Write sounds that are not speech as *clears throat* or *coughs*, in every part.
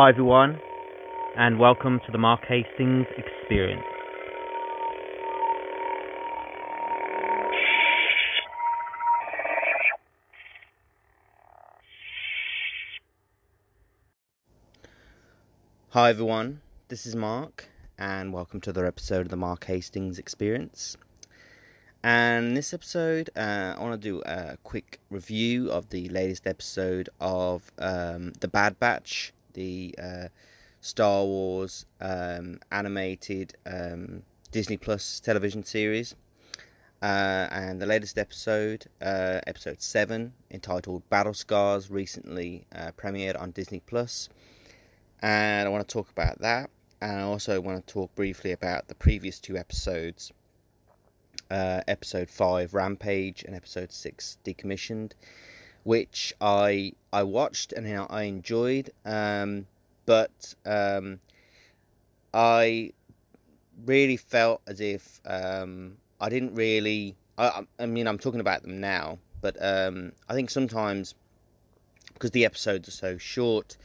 Hi, everyone, and welcome to the Mark Hastings Experience. Hi, everyone, this is Mark, and welcome to another episode of the Mark Hastings Experience. And this episode, uh, I want to do a quick review of the latest episode of um, The Bad Batch, the uh, Star Wars um, animated um, Disney Plus television series. Uh, and the latest episode, uh, episode 7, entitled Battle Scars, recently uh, premiered on Disney Plus. And I want to talk about that. And I also want to talk briefly about the previous two episodes uh, episode five Rampage and episode six Decommissioned, which I I watched and I enjoyed, um, but um, I really felt as if um, I didn't really. I, I mean, I'm talking about them now, but um, I think sometimes because the episodes are so short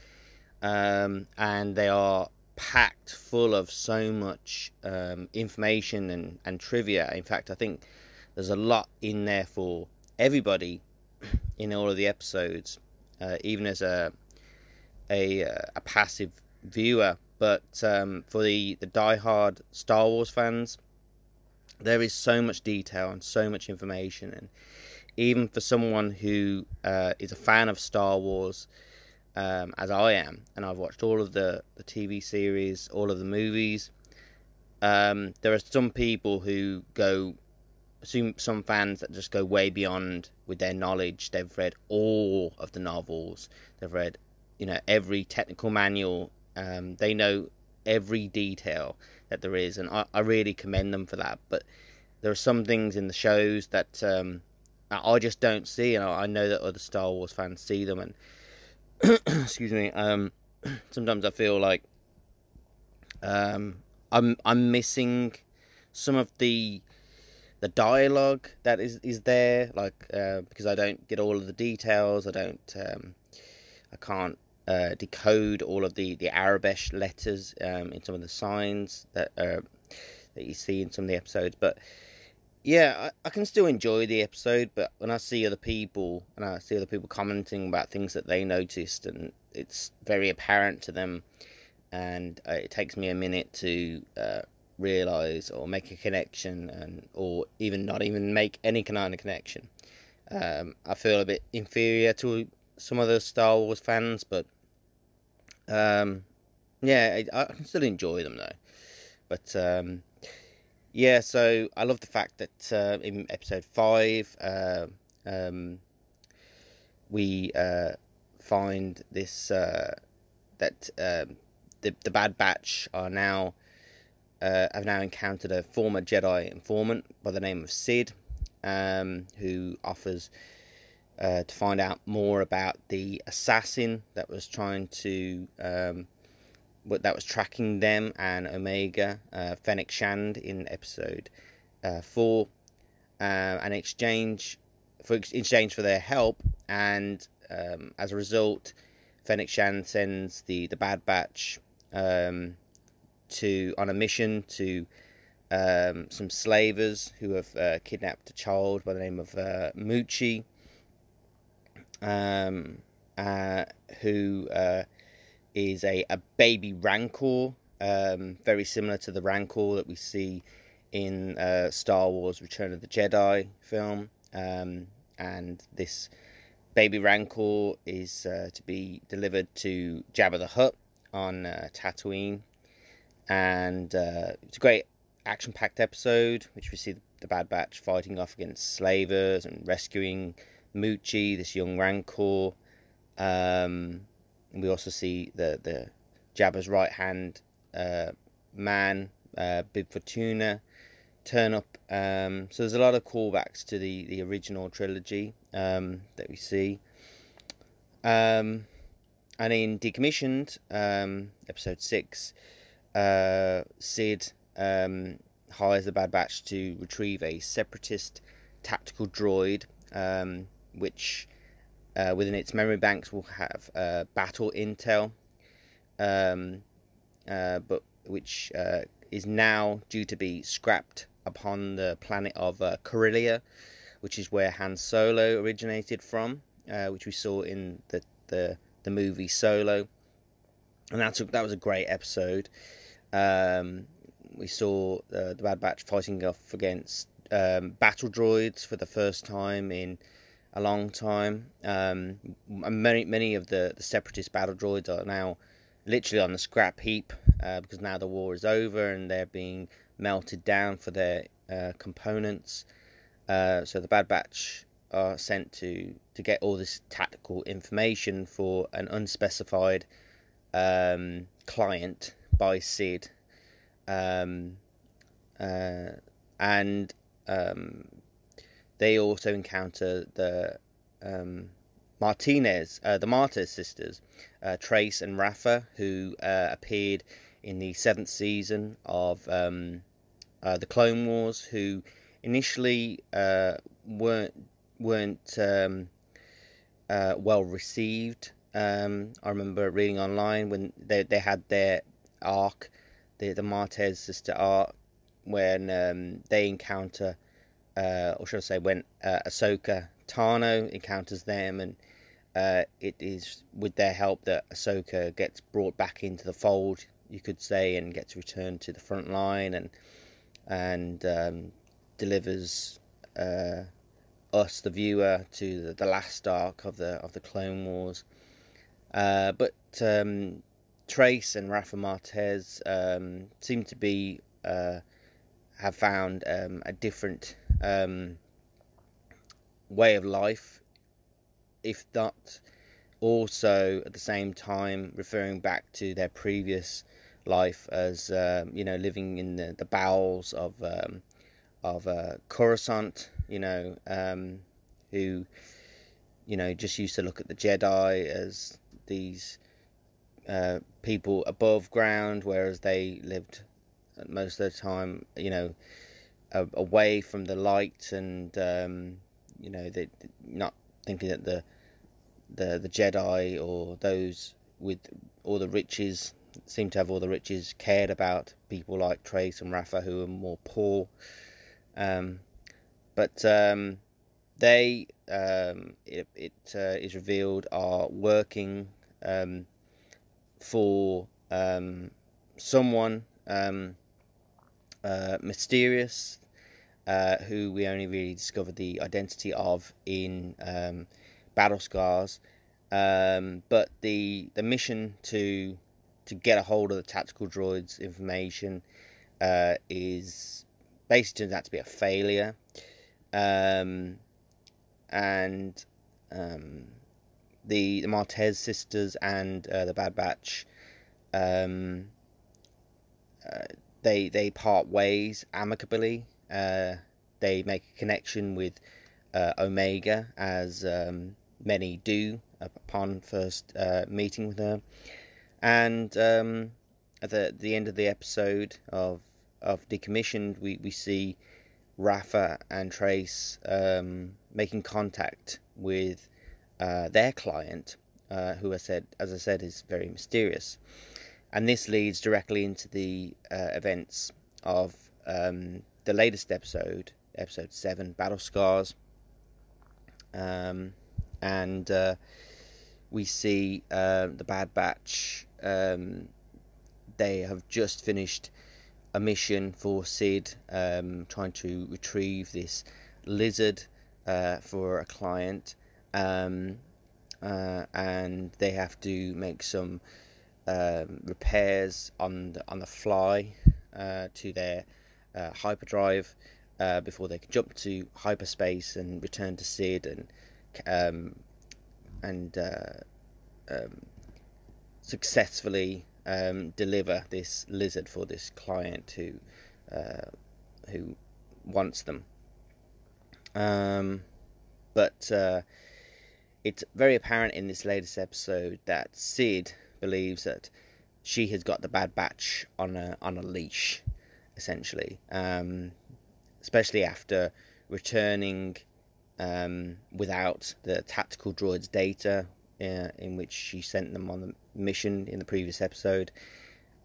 um, and they are packed full of so much um, information and, and trivia. In fact, I think there's a lot in there for everybody in all of the episodes, uh, even as a a, a passive viewer. But um, for the the diehard Star Wars fans, there is so much detail and so much information, and even for someone who uh, is a fan of Star Wars um, as I am, and I've watched all of the, the TV series, all of the movies. Um, there are some people who go, some some fans that just go way beyond with their knowledge. They've read all of the novels. They've read, you know, every technical manual. Um, they know every detail that there is, and I, I really commend them for that. But there are some things in the shows that um, I just don't see, and I know that other Star Wars fans see them, and *coughs* excuse me. Um, *coughs* sometimes I feel like um, I'm I'm missing some of the the dialogue that is is there, like uh, because I don't get all of the details. I don't. Um, I can't uh, decode all of the the Arabic letters um, in some of the signs that uh, that you see in some of the episodes, but yeah, I, I, can still enjoy the episode, but when I see other people and I see other people commenting about things that they noticed, and it's very apparent to them, and uh, it takes me a minute to uh, realize or make a connection, and or even not even make any kind of connection. Um, I feel a bit inferior to some of the Star Wars fans, but um, yeah, I, I, can still enjoy them though. But um, yeah, so I love the fact that uh, in episode five, uh, um, we uh, find this uh, that um, the the Bad Batch are now uh, have now encountered a former Jedi informant by the name of Cid, um, who offers uh, to find out more about the assassin that was trying to um, that was tracking them and Omega, uh, Fennec Shand in episode uh, four, uh, an exchange for exchange for their help, and um, as a result, Fennec Shand sends the the Bad Batch um, to on a mission to um, some slavers who have uh, kidnapped a child by the name of uh, um, uh, who uh, is a, a baby Rancor, um, very similar to the Rancor that we see in uh, Star Wars Return of the Jedi film. Um, and this baby Rancor is uh, to be delivered to Jabba the Hutt on Tatooine. And uh, it's a great action packed episode, which we see the Bad Batch fighting off against slavers and rescuing Muchi, this young Rancor. Um, we also see the the Jabba's right hand uh, man, uh, Bib Fortuna, turn up. Um, so there's a lot of callbacks to the the original trilogy um, that we see. Um, and in Decommissioned, um, episode six, uh, Cid um, hires the Bad Batch to retrieve a separatist tactical droid, um, which uh, within its memory banks will have uh, battle intel. um, uh, but which uh, is now due to be scrapped upon the planet of uh, Corellia, which is where Han Solo originated from, uh, which we saw in the, the the movie Solo, and that's a, that was a great episode. Um, we saw uh, the Bad Batch fighting off against um, battle droids for the first time in a long time. Um, many many of the, the separatist battle droids are now literally on the scrap heap uh, because now the war is over and they're being melted down for their uh, components. Uh, so the Bad Batch are sent to to get all this tactical information for an unspecified um, client by Cid, um, uh, and um, they also encounter the um, Martinez, uh, the Martez sisters, uh, Trace and Rafa, who uh, appeared in the seventh season of um, uh, the Clone Wars, who initially uh, weren't weren't um, well received. Um, I remember reading online when they they had their arc, the the Martez sister arc, when um, they encounter, uh, or should I say, when uh, Ahsoka Tano encounters them, and uh, it is with their help that Ahsoka gets brought back into the fold, you could say, and gets returned to the front line, and and um, delivers uh, us, the viewer, to the, the, last arc of the of the Clone Wars. Uh, but um, Trace and Rafa Martez um, seem to be uh, have found um, a different um, way of life, if not also at the same time referring back to their previous life as uh, you know living in the, the bowels of um, of uh, Coruscant, you know, um, who you know just used to look at the Jedi as these uh, people above ground, whereas they lived most of the time, you know, away from the light, and um, you know, they not thinking that the the the Jedi or those with all the riches seem to have all the riches cared about people like Trace and Rafa who are more poor. Um, but um, they, um, it, it uh, is revealed, are working um, for um, someone um, uh, mysterious uh, who we only really discovered the identity of in um, Battle Scars. Um, but the the mission to to get a hold of the tactical droids information uh, is basically turns out to be a failure, um, and um, the the Martez sisters and uh, the Bad Batch um, uh, they they part ways amicably. Uh, they make a connection with uh, Omega, as um, many do upon first uh, meeting with her. And um, at the the end of the episode of of decommissioned, we we see Rafa and Trace um, making contact with uh, their client, uh, who I said, as I said, is very mysterious and this leads directly into the uh, events of um, the latest episode, episode seven, Battle Scars, um, and uh, we see the Bad Batch. Um, they have just finished a mission for Cid, um, trying to retrieve this lizard uh, for a client, um, uh, and they have to make some um, repairs on the, on the fly uh, to their uh, hyperdrive uh, before they can jump to hyperspace and return to Cid and um, and uh, um, successfully um, deliver this lizard for this client who uh, who wants them. Um, but it's very apparent in this latest episode that Cid believes that she has got the Bad Batch on a on a leash, essentially. Um, especially after returning um, without the tactical droids data, uh, in which she sent them on the mission in the previous episode,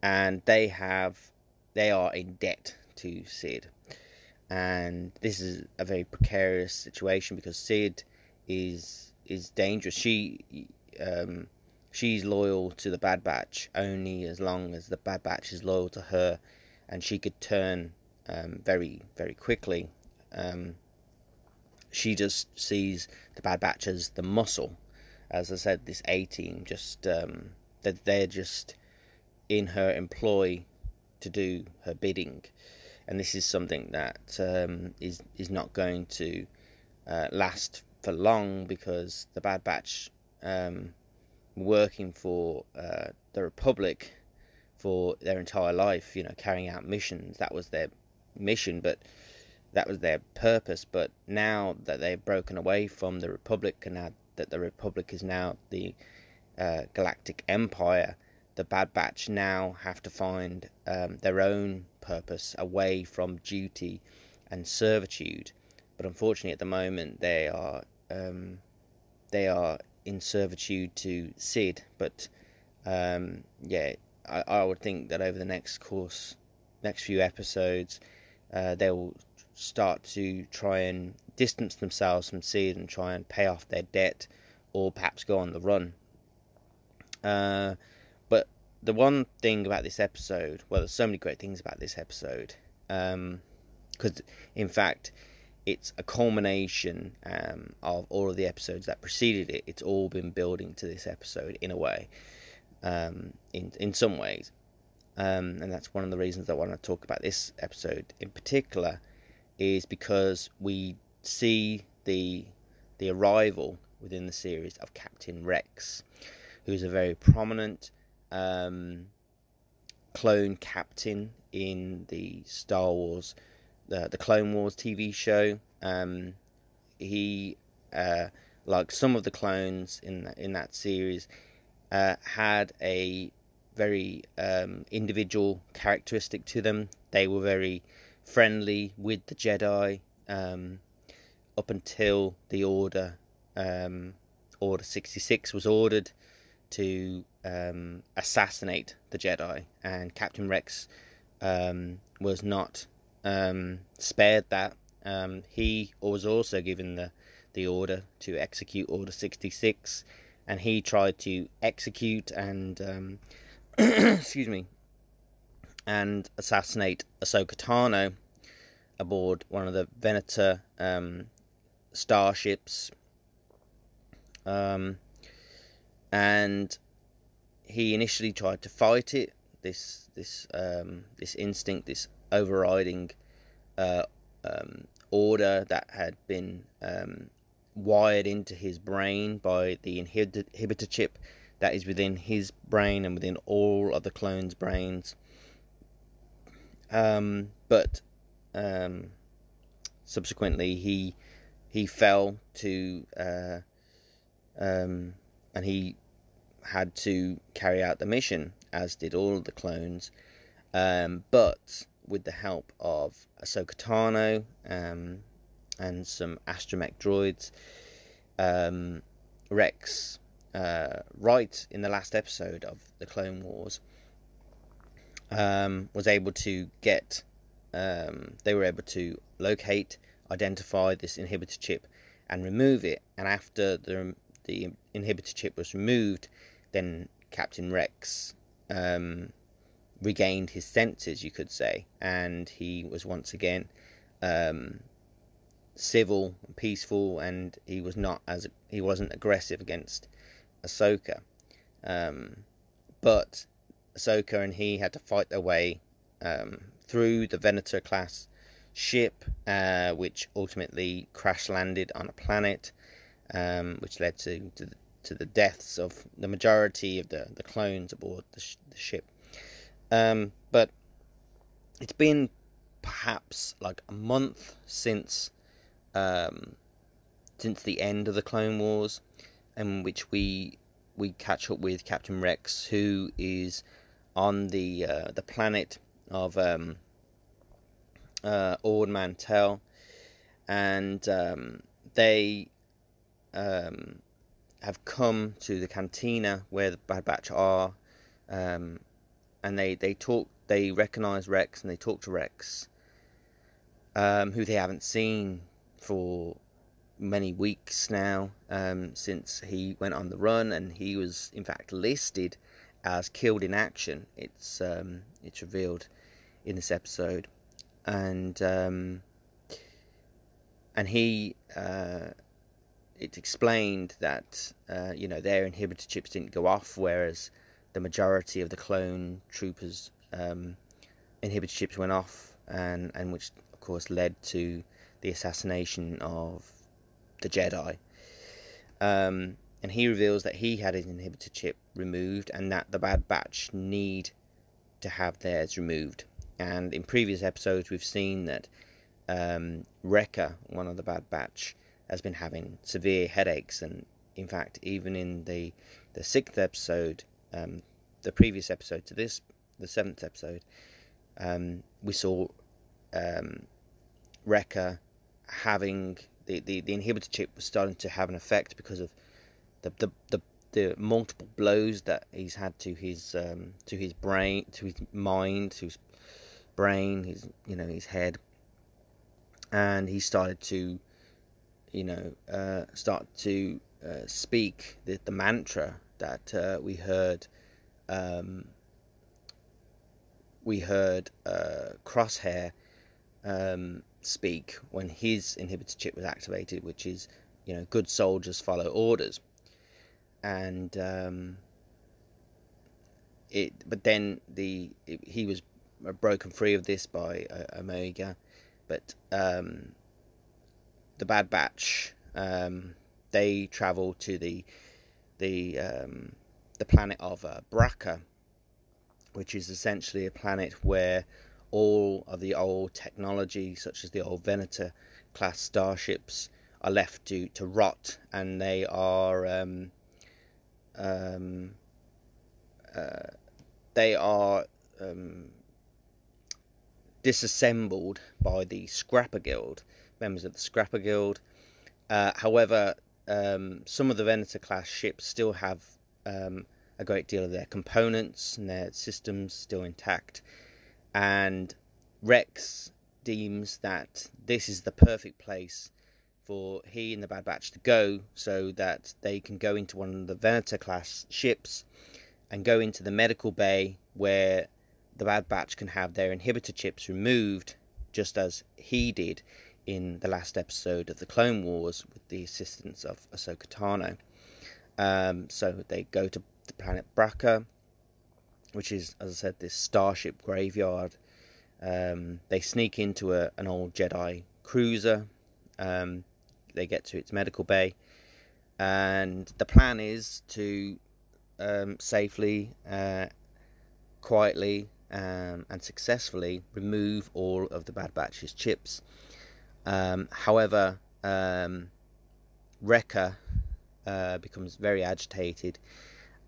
and they have they are in debt to Cid, and this is a very precarious situation because Cid is is dangerous. She um, she's loyal to the Bad Batch only as long as the Bad Batch is loyal to her, and she could turn um, very very quickly. Um, she just sees the Bad Batch as the muscle. As I said, this A team just um, that they're just in her employ to do her bidding, and this is something that um, is is not going to uh, last for long because the Bad Batch um, working for uh, the Republic for their entire life, you know, carrying out missions. That was their mission, but that was their purpose. But now that they've broken away from the Republic, and now that the Republic is now the uh, Galactic Empire, the Bad Batch now have to find um, their own purpose away from duty and servitude. But unfortunately, at the moment, they are um, they are in servitude to Cid. But um, yeah, I, I would think that over the next course, next few episodes, uh, they will start to try and distance themselves from Cid and try and pay off their debt, or perhaps go on the run. Uh, but the one thing about this episode, well, there's so many great things about this episode, because um, in fact, it's a culmination um, of all of the episodes that preceded it. It's all been building to this episode in a way, um, in in some ways, um, and that's one of the reasons I want to talk about this episode in particular, is because we see the the arrival within the series of Captain Rex, who's a very prominent um, clone captain in the Star Wars the the Clone Wars TV show. Um, he, uh, like some of the clones in in that series, uh, had a very um, individual characteristic to them. They were very friendly with the Jedi um, up until the Order um, Order sixty six was ordered to um, assassinate the Jedi, and Captain Rex um, was not um, spared that. Um, he was also given the, the order to execute Order 66, and he tried to execute and, um, *clears throat* excuse me, and assassinate Ahsoka Tano aboard one of the Venator um, starships. Um, and he initially tried to fight it. This this um, this instinct, this overriding uh, um, order that had been um, wired into his brain by the inhibitor chip that is within his brain and within all of the clones' brains. Um, but um, subsequently, he he fell to uh, um, and he had to carry out the mission, as did all the clones. Um, but with the help of Ahsoka Tano um, and some astromech droids. Um, Rex, uh, right in the last episode of the Clone Wars, um, was able to get. Um, they were able to locate, identify this inhibitor chip, and remove it. And after the the inhibitor chip was removed, then Captain Rex um, regained his senses, you could say, and he was once again um, civil, and peaceful, and he was not as he wasn't aggressive against Ahsoka. Um, but Ahsoka and he had to fight their way um, through the Venator class ship, uh, which ultimately crash landed on a planet, um, which led to, to, to the deaths of the majority of the, the clones aboard the, sh- the ship. Um, but it's been perhaps like a month since um, since the end of the Clone Wars, in which we we catch up with Captain Rex, who is on the uh, the planet of um, uh, Ord Mantell, and um, they um, have come to the cantina where the Bad Batch are, um, and they they talk. They recognize Rex and they talk to Rex, um, who they haven't seen for many weeks now um, since he went on the run, and he was in fact listed as killed in action. It's um, it's revealed in this episode, and um, and he uh, it explained that uh, you know their inhibitor chips didn't go off, whereas the majority of the clone troopers um, inhibitor chips went off, and and which of course led to the assassination of the Jedi. Um, and he reveals that he had his inhibitor chip removed, and that the Bad Batch need to have theirs removed. And in previous episodes, we've seen that um, Wrecker, one of the Bad Batch, has been having severe headaches, and in fact, even in the the sixth episode, um, the previous episode to this, the seventh episode, um, we saw um, having the, the, the inhibitor chip was starting to have an effect because of the the, the, the multiple blows that he's had to his um, to his brain, to his mind, to his brain, his you know his head, and he started to you know, uh, start to uh, speak the, the mantra that uh, we heard. Um, we heard uh, Crosshair um, speak when his inhibitor chip was activated, which is, you know, good soldiers follow orders, and um, it. But then the it, he was broken free of this by uh, Omega, but um, the Bad Batch, um, they travel to the the um, the planet of uh, Bracca, which is essentially a planet where all of the old technology, such as the old Venator class starships, are left to, to rot, and they are um, um, uh, they are um, disassembled by the Scrapper Guild, members of the Scrapper Guild. Uh, however, um, some of the Venator class ships still have um, a great deal of their components and their systems still intact. And Rex deems that this is the perfect place for he and the Bad Batch to go so that they can go into one of the Venator class ships and go into the medical bay where the Bad Batch can have their inhibitor chips removed just as he did in the last episode of the Clone Wars with the assistance of Ahsoka Tano. Um, so they go to the planet Bracca, which is, as I said, this starship graveyard. Um, they sneak into a, an old Jedi cruiser. Um, they get to its medical bay, and the plan is to um, safely, uh, quietly, um, and successfully remove all of the Bad Batch's chips um, however, um, uh, becomes very agitated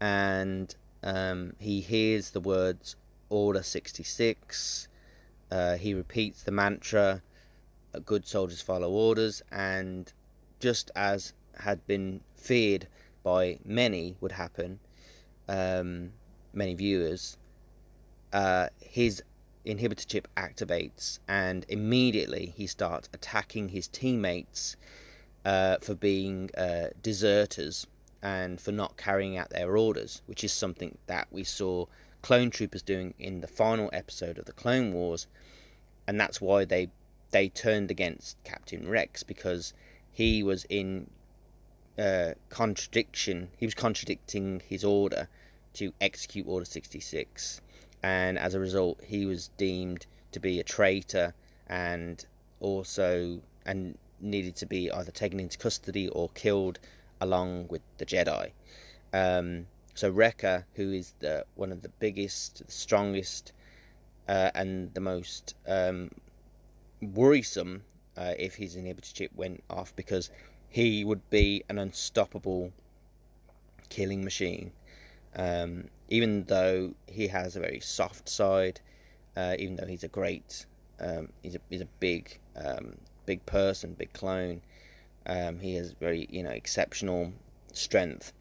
and um, he hears the words Order 66. Uh, he repeats the mantra Good soldiers follow orders, and just as had been feared by many would happen, um, many viewers, uh, his inhibitor chip activates, and immediately he starts attacking his teammates uh, for being uh, deserters and for not carrying out their orders, which is something that we saw clone troopers doing in the final episode of the Clone Wars, and that's why they they turned against Captain Rex because he was in uh, contradiction. He was contradicting his order to execute Order sixty six and as a result, he was deemed to be a traitor and also and needed to be either taken into custody or killed along with the Jedi. Um, so Wrecker, who is the one of the biggest, strongest, uh, and the most um, worrisome uh, if his inhibitor chip went off, because he would be an unstoppable killing machine. Um, even though he has a very soft side, uh, even though he's a great, um, he's a he's a big um, big person, big clone. Um, he has very you know exceptional strength,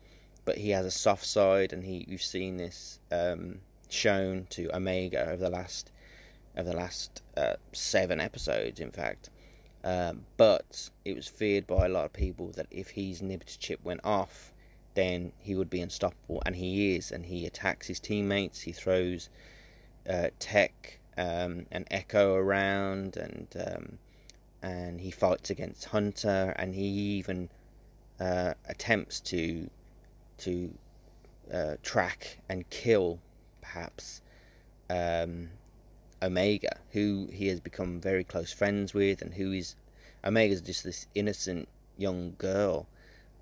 but he has a soft side, and he you've seen this um, shown to Omega over the last over the last uh, seven episodes, in fact. Um, but it was feared by a lot of people that if his inhibitor chip went off, then he would be unstoppable, and he is. And he attacks his teammates. He throws uh, Tech um, and Echo around, and um, and he fights against Hunter, and he even uh, attempts to to uh, track and kill, perhaps, um, Omega, who he has become very close friends with, and who is Omega's just this innocent young girl,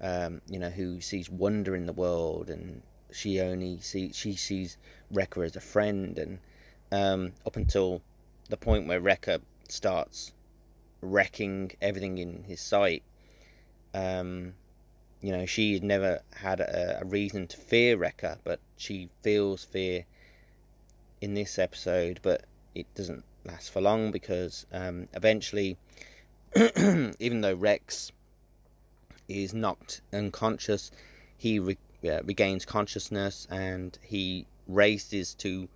um, you know, who sees wonder in the world, and she only sees she sees Wrecker as a friend, and um, up until the point where Wrecker starts wrecking everything in his sight. Um, you know, she had never had a, a, reason to fear Wrecker, but she feels fear in this episode, but it doesn't last for long because um, eventually, *clears throat* even though Rex is knocked unconscious, he re- uh, regains consciousness and he races to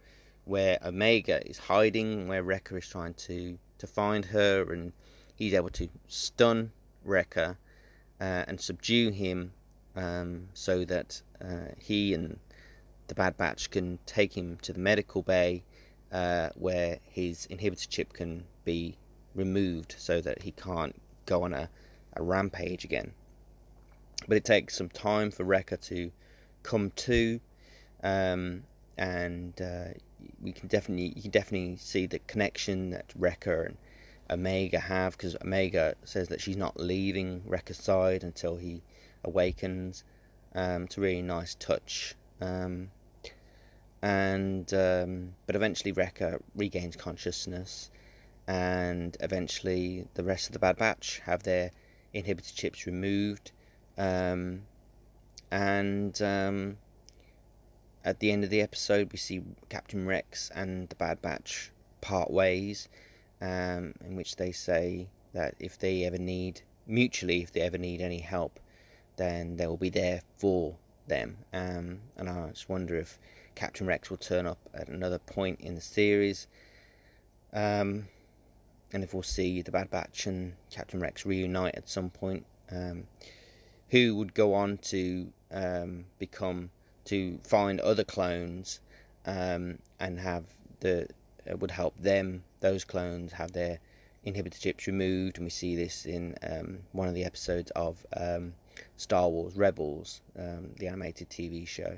where Omega is hiding, where Wrecker is trying to, to find her, and he's able to stun Wrecker uh, and subdue him um, so that uh, he and the Bad Batch can take him to the medical bay uh, where his inhibitor chip can be removed so that he can't go on a, a rampage again. But it takes some time for Wrecker to come to, um, and uh, we can definitely you can definitely see the connection that Wrecker and Omega have because Omega says that she's not leaving Wrecker's side until he awakens. Um, it's a really nice touch. Um, and um, but eventually Wrecker regains consciousness, and eventually the rest of the Bad Batch have their inhibitor chips removed, um, and um, at the end of the episode we see Captain Rex and the Bad Batch part ways um, in which they say that if they ever need, mutually, if they ever need any help, then they will be there for them. Um, and I just wonder if Captain Rex will turn up at another point in the series. Um, and if we'll see the Bad Batch and Captain Rex reunite at some point, um, who would go on to um, become to find other clones um, and have the uh, would help them those clones have their inhibitor chips removed, and we see this in um, one of the episodes of um, Star Wars Rebels, um, the animated TV show.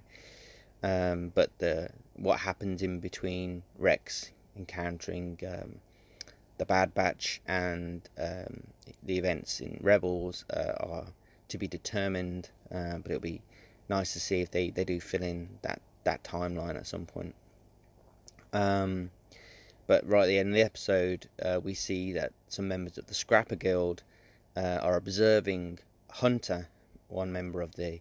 Um, but the what happens in between Rex encountering um, the Bad Batch and um, the events in Rebels uh, are to be determined. Uh, but it'll be nice to see if they, they do fill in that, that timeline at some point. Um, but right at the end of the episode, uh, we see that some members of the Scrapper Guild uh, are observing Hunter, one member of the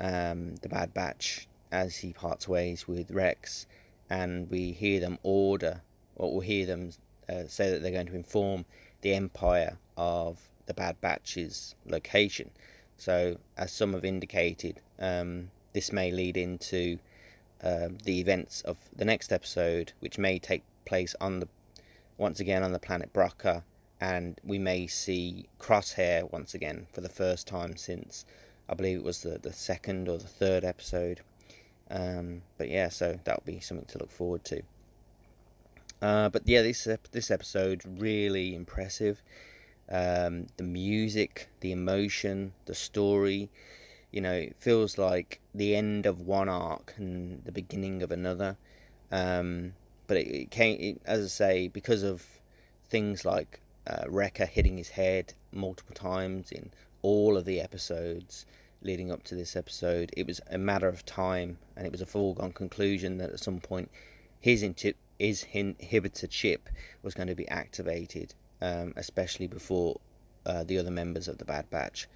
um, the Bad Batch, as he parts ways with Rex, and we hear them order, or we'll hear them uh, say that they're going to inform the Empire of the Bad Batch's location. So, as some have indicated, um, this may lead into uh, the events of the next episode, which may take place on the once again on the planet Bracca, and we may see Crosshair once again for the first time since I believe it was the, the second or the third episode. Um, but yeah, so that'll be something to look forward to. Uh, but yeah, this this episode really impressive. Um, the music, the emotion, the story. You know, it feels like the end of one arc and the beginning of another. Um, but it, it came it, as I say because of things like uh, Wrecker hitting his head multiple times in all of the episodes leading up to this episode. It was a matter of time, and it was a foregone conclusion that at some point his his inhibitor chip was going to be activated, um, especially before uh, the other members of the Bad Batch.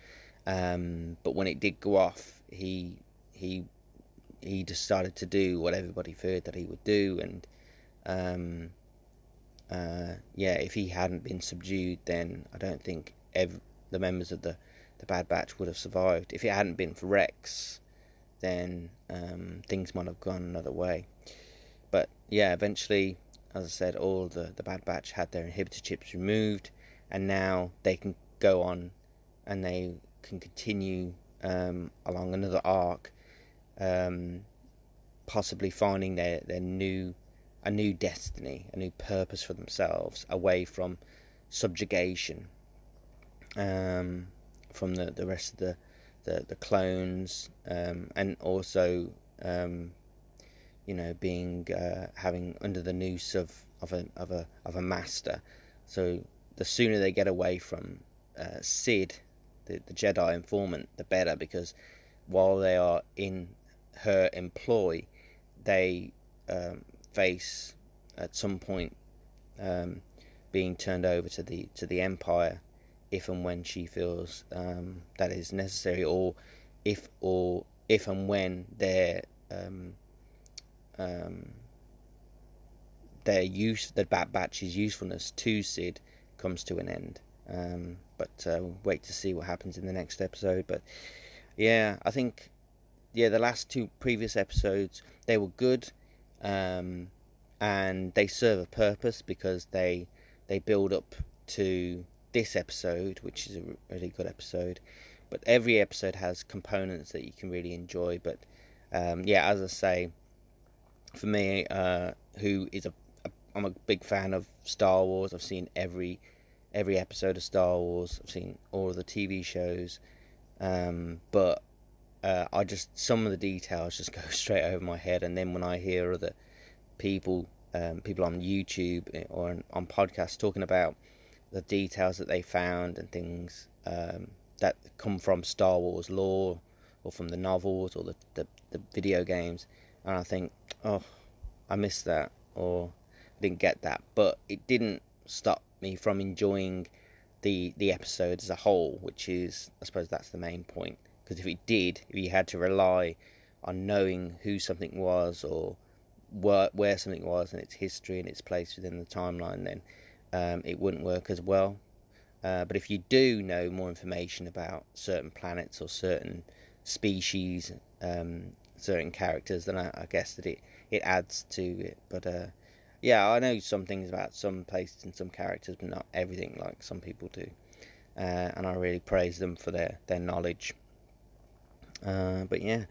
Um, but when it did go off, he he he decided to do what everybody feared that he would do, and um, uh, yeah, if he hadn't been subdued, then I don't think ev- the members of the the Bad Batch would have survived. If it hadn't been for Rex, then um, things might have gone another way. But yeah, eventually, as I said, all the, the Bad Batch had their inhibitor chips removed, and now they can go on and they can continue um, along another arc, um, possibly finding their, their new a new destiny, a new purpose for themselves, away from subjugation, um, from the, the rest of the the, the clones, um, and also um, you know being uh, having under the noose of, of a of a of a master. So the sooner they get away from uh, Cid, the, the Jedi informant, the better, because while they are in her employ, they um, face at some point um, being turned over to the to the Empire if and when she feels um, that is necessary, or if or if and when their um, um, their use, the Bad Batch's usefulness to Cid comes to an end. Um, but uh, wait to see what happens in the next episode. But yeah, I think yeah the last two previous episodes they were good, um, and they serve a purpose because they they build up to this episode, which is a really good episode. But every episode has components that you can really enjoy. But um, yeah, as I say, for me, uh, who is a, a I'm a big fan of Star Wars. I've seen every every episode of Star Wars. I've seen all of the TV shows, um, but uh, I just some of the details just *laughs* go straight over my head. And then when I hear other people, um, people on YouTube or on, on podcasts talking about the details that they found and things um, that come from Star Wars lore or from the novels or the, the, the, video games. And I think, oh, I missed that or I didn't get that. But it didn't stop me from enjoying the the episode as a whole, which is, I suppose, that's the main point. Because if it did, if you had to rely on knowing who something was or where, where something was and its history and its place within the timeline, then um, it wouldn't work as well. Uh, but if you do know more information about certain planets or certain species, um, certain characters, then I, I, guess that it, it adds to it. But uh, yeah, I know some things about some places and some characters, but not everything like some people do. Uh, and I really praise them for their, their knowledge. Uh, but yeah,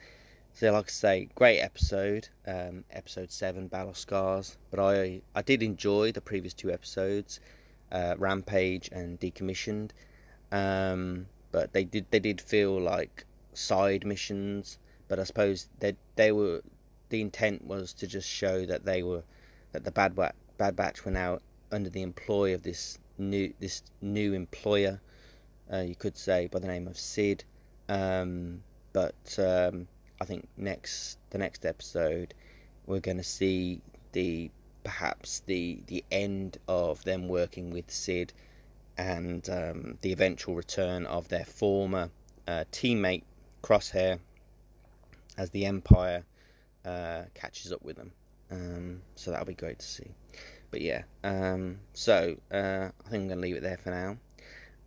so, like I say, great episode, um, episode seven, Battle Scars. But I I did enjoy the previous two episodes, uh, Rampage and Decommissioned. Um, but they did they did feel like side missions. But I suppose they they were the intent was to just show that they were that the Bad Batch, Bad Batch were now under the employ of this new this new employer, uh, you could say, by the name of Cid. Um, but um, I think next the next episode we're going to see the perhaps the the end of them working with Cid and um, the eventual return of their former uh, teammate Crosshair as the Empire uh, catches up with them. Um, so that'll be great to see. But yeah, um, so uh, I think I'm going to leave it there for now.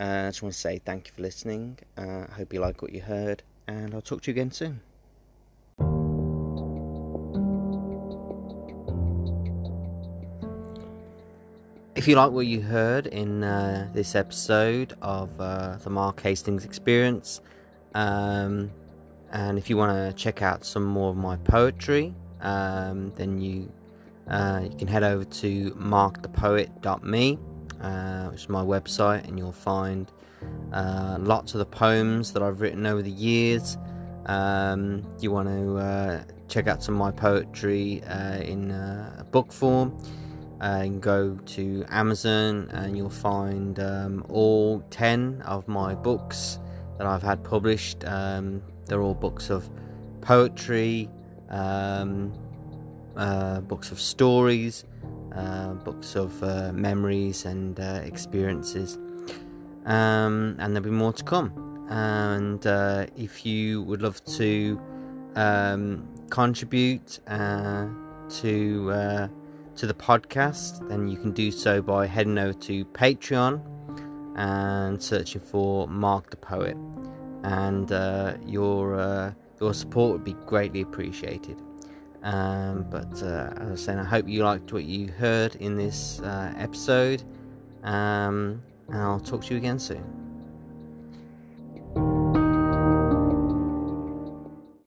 Uh, I just want to say thank you for listening. Uh, I hope you like what you heard, and I'll talk to you again soon. If you like what you heard in uh, this episode of uh, the Mark Hastings Experience, um, and if you want to check out some more of my poetry, um, then you uh, you can head over to markthepoet.me, uh, which is my website, and you'll find uh, lots of the poems that I've written over the years. Um, you want to uh, check out some of my poetry in book form and go to Amazon and you'll find um, all 10 of my books that I've had published. Um, they're all books of poetry, um, uh, books of stories, uh, books of uh, memories and uh, experiences. Um, and there'll be more to come. And uh, if you would love to um, contribute uh, to to the podcast, then you can do so by heading over to Patreon and searching for Mark the Poet. And uh, your uh, your support would be greatly appreciated. Um, but uh, as I was saying, I hope you liked what you heard in this uh, episode, um, and I'll talk to you again soon.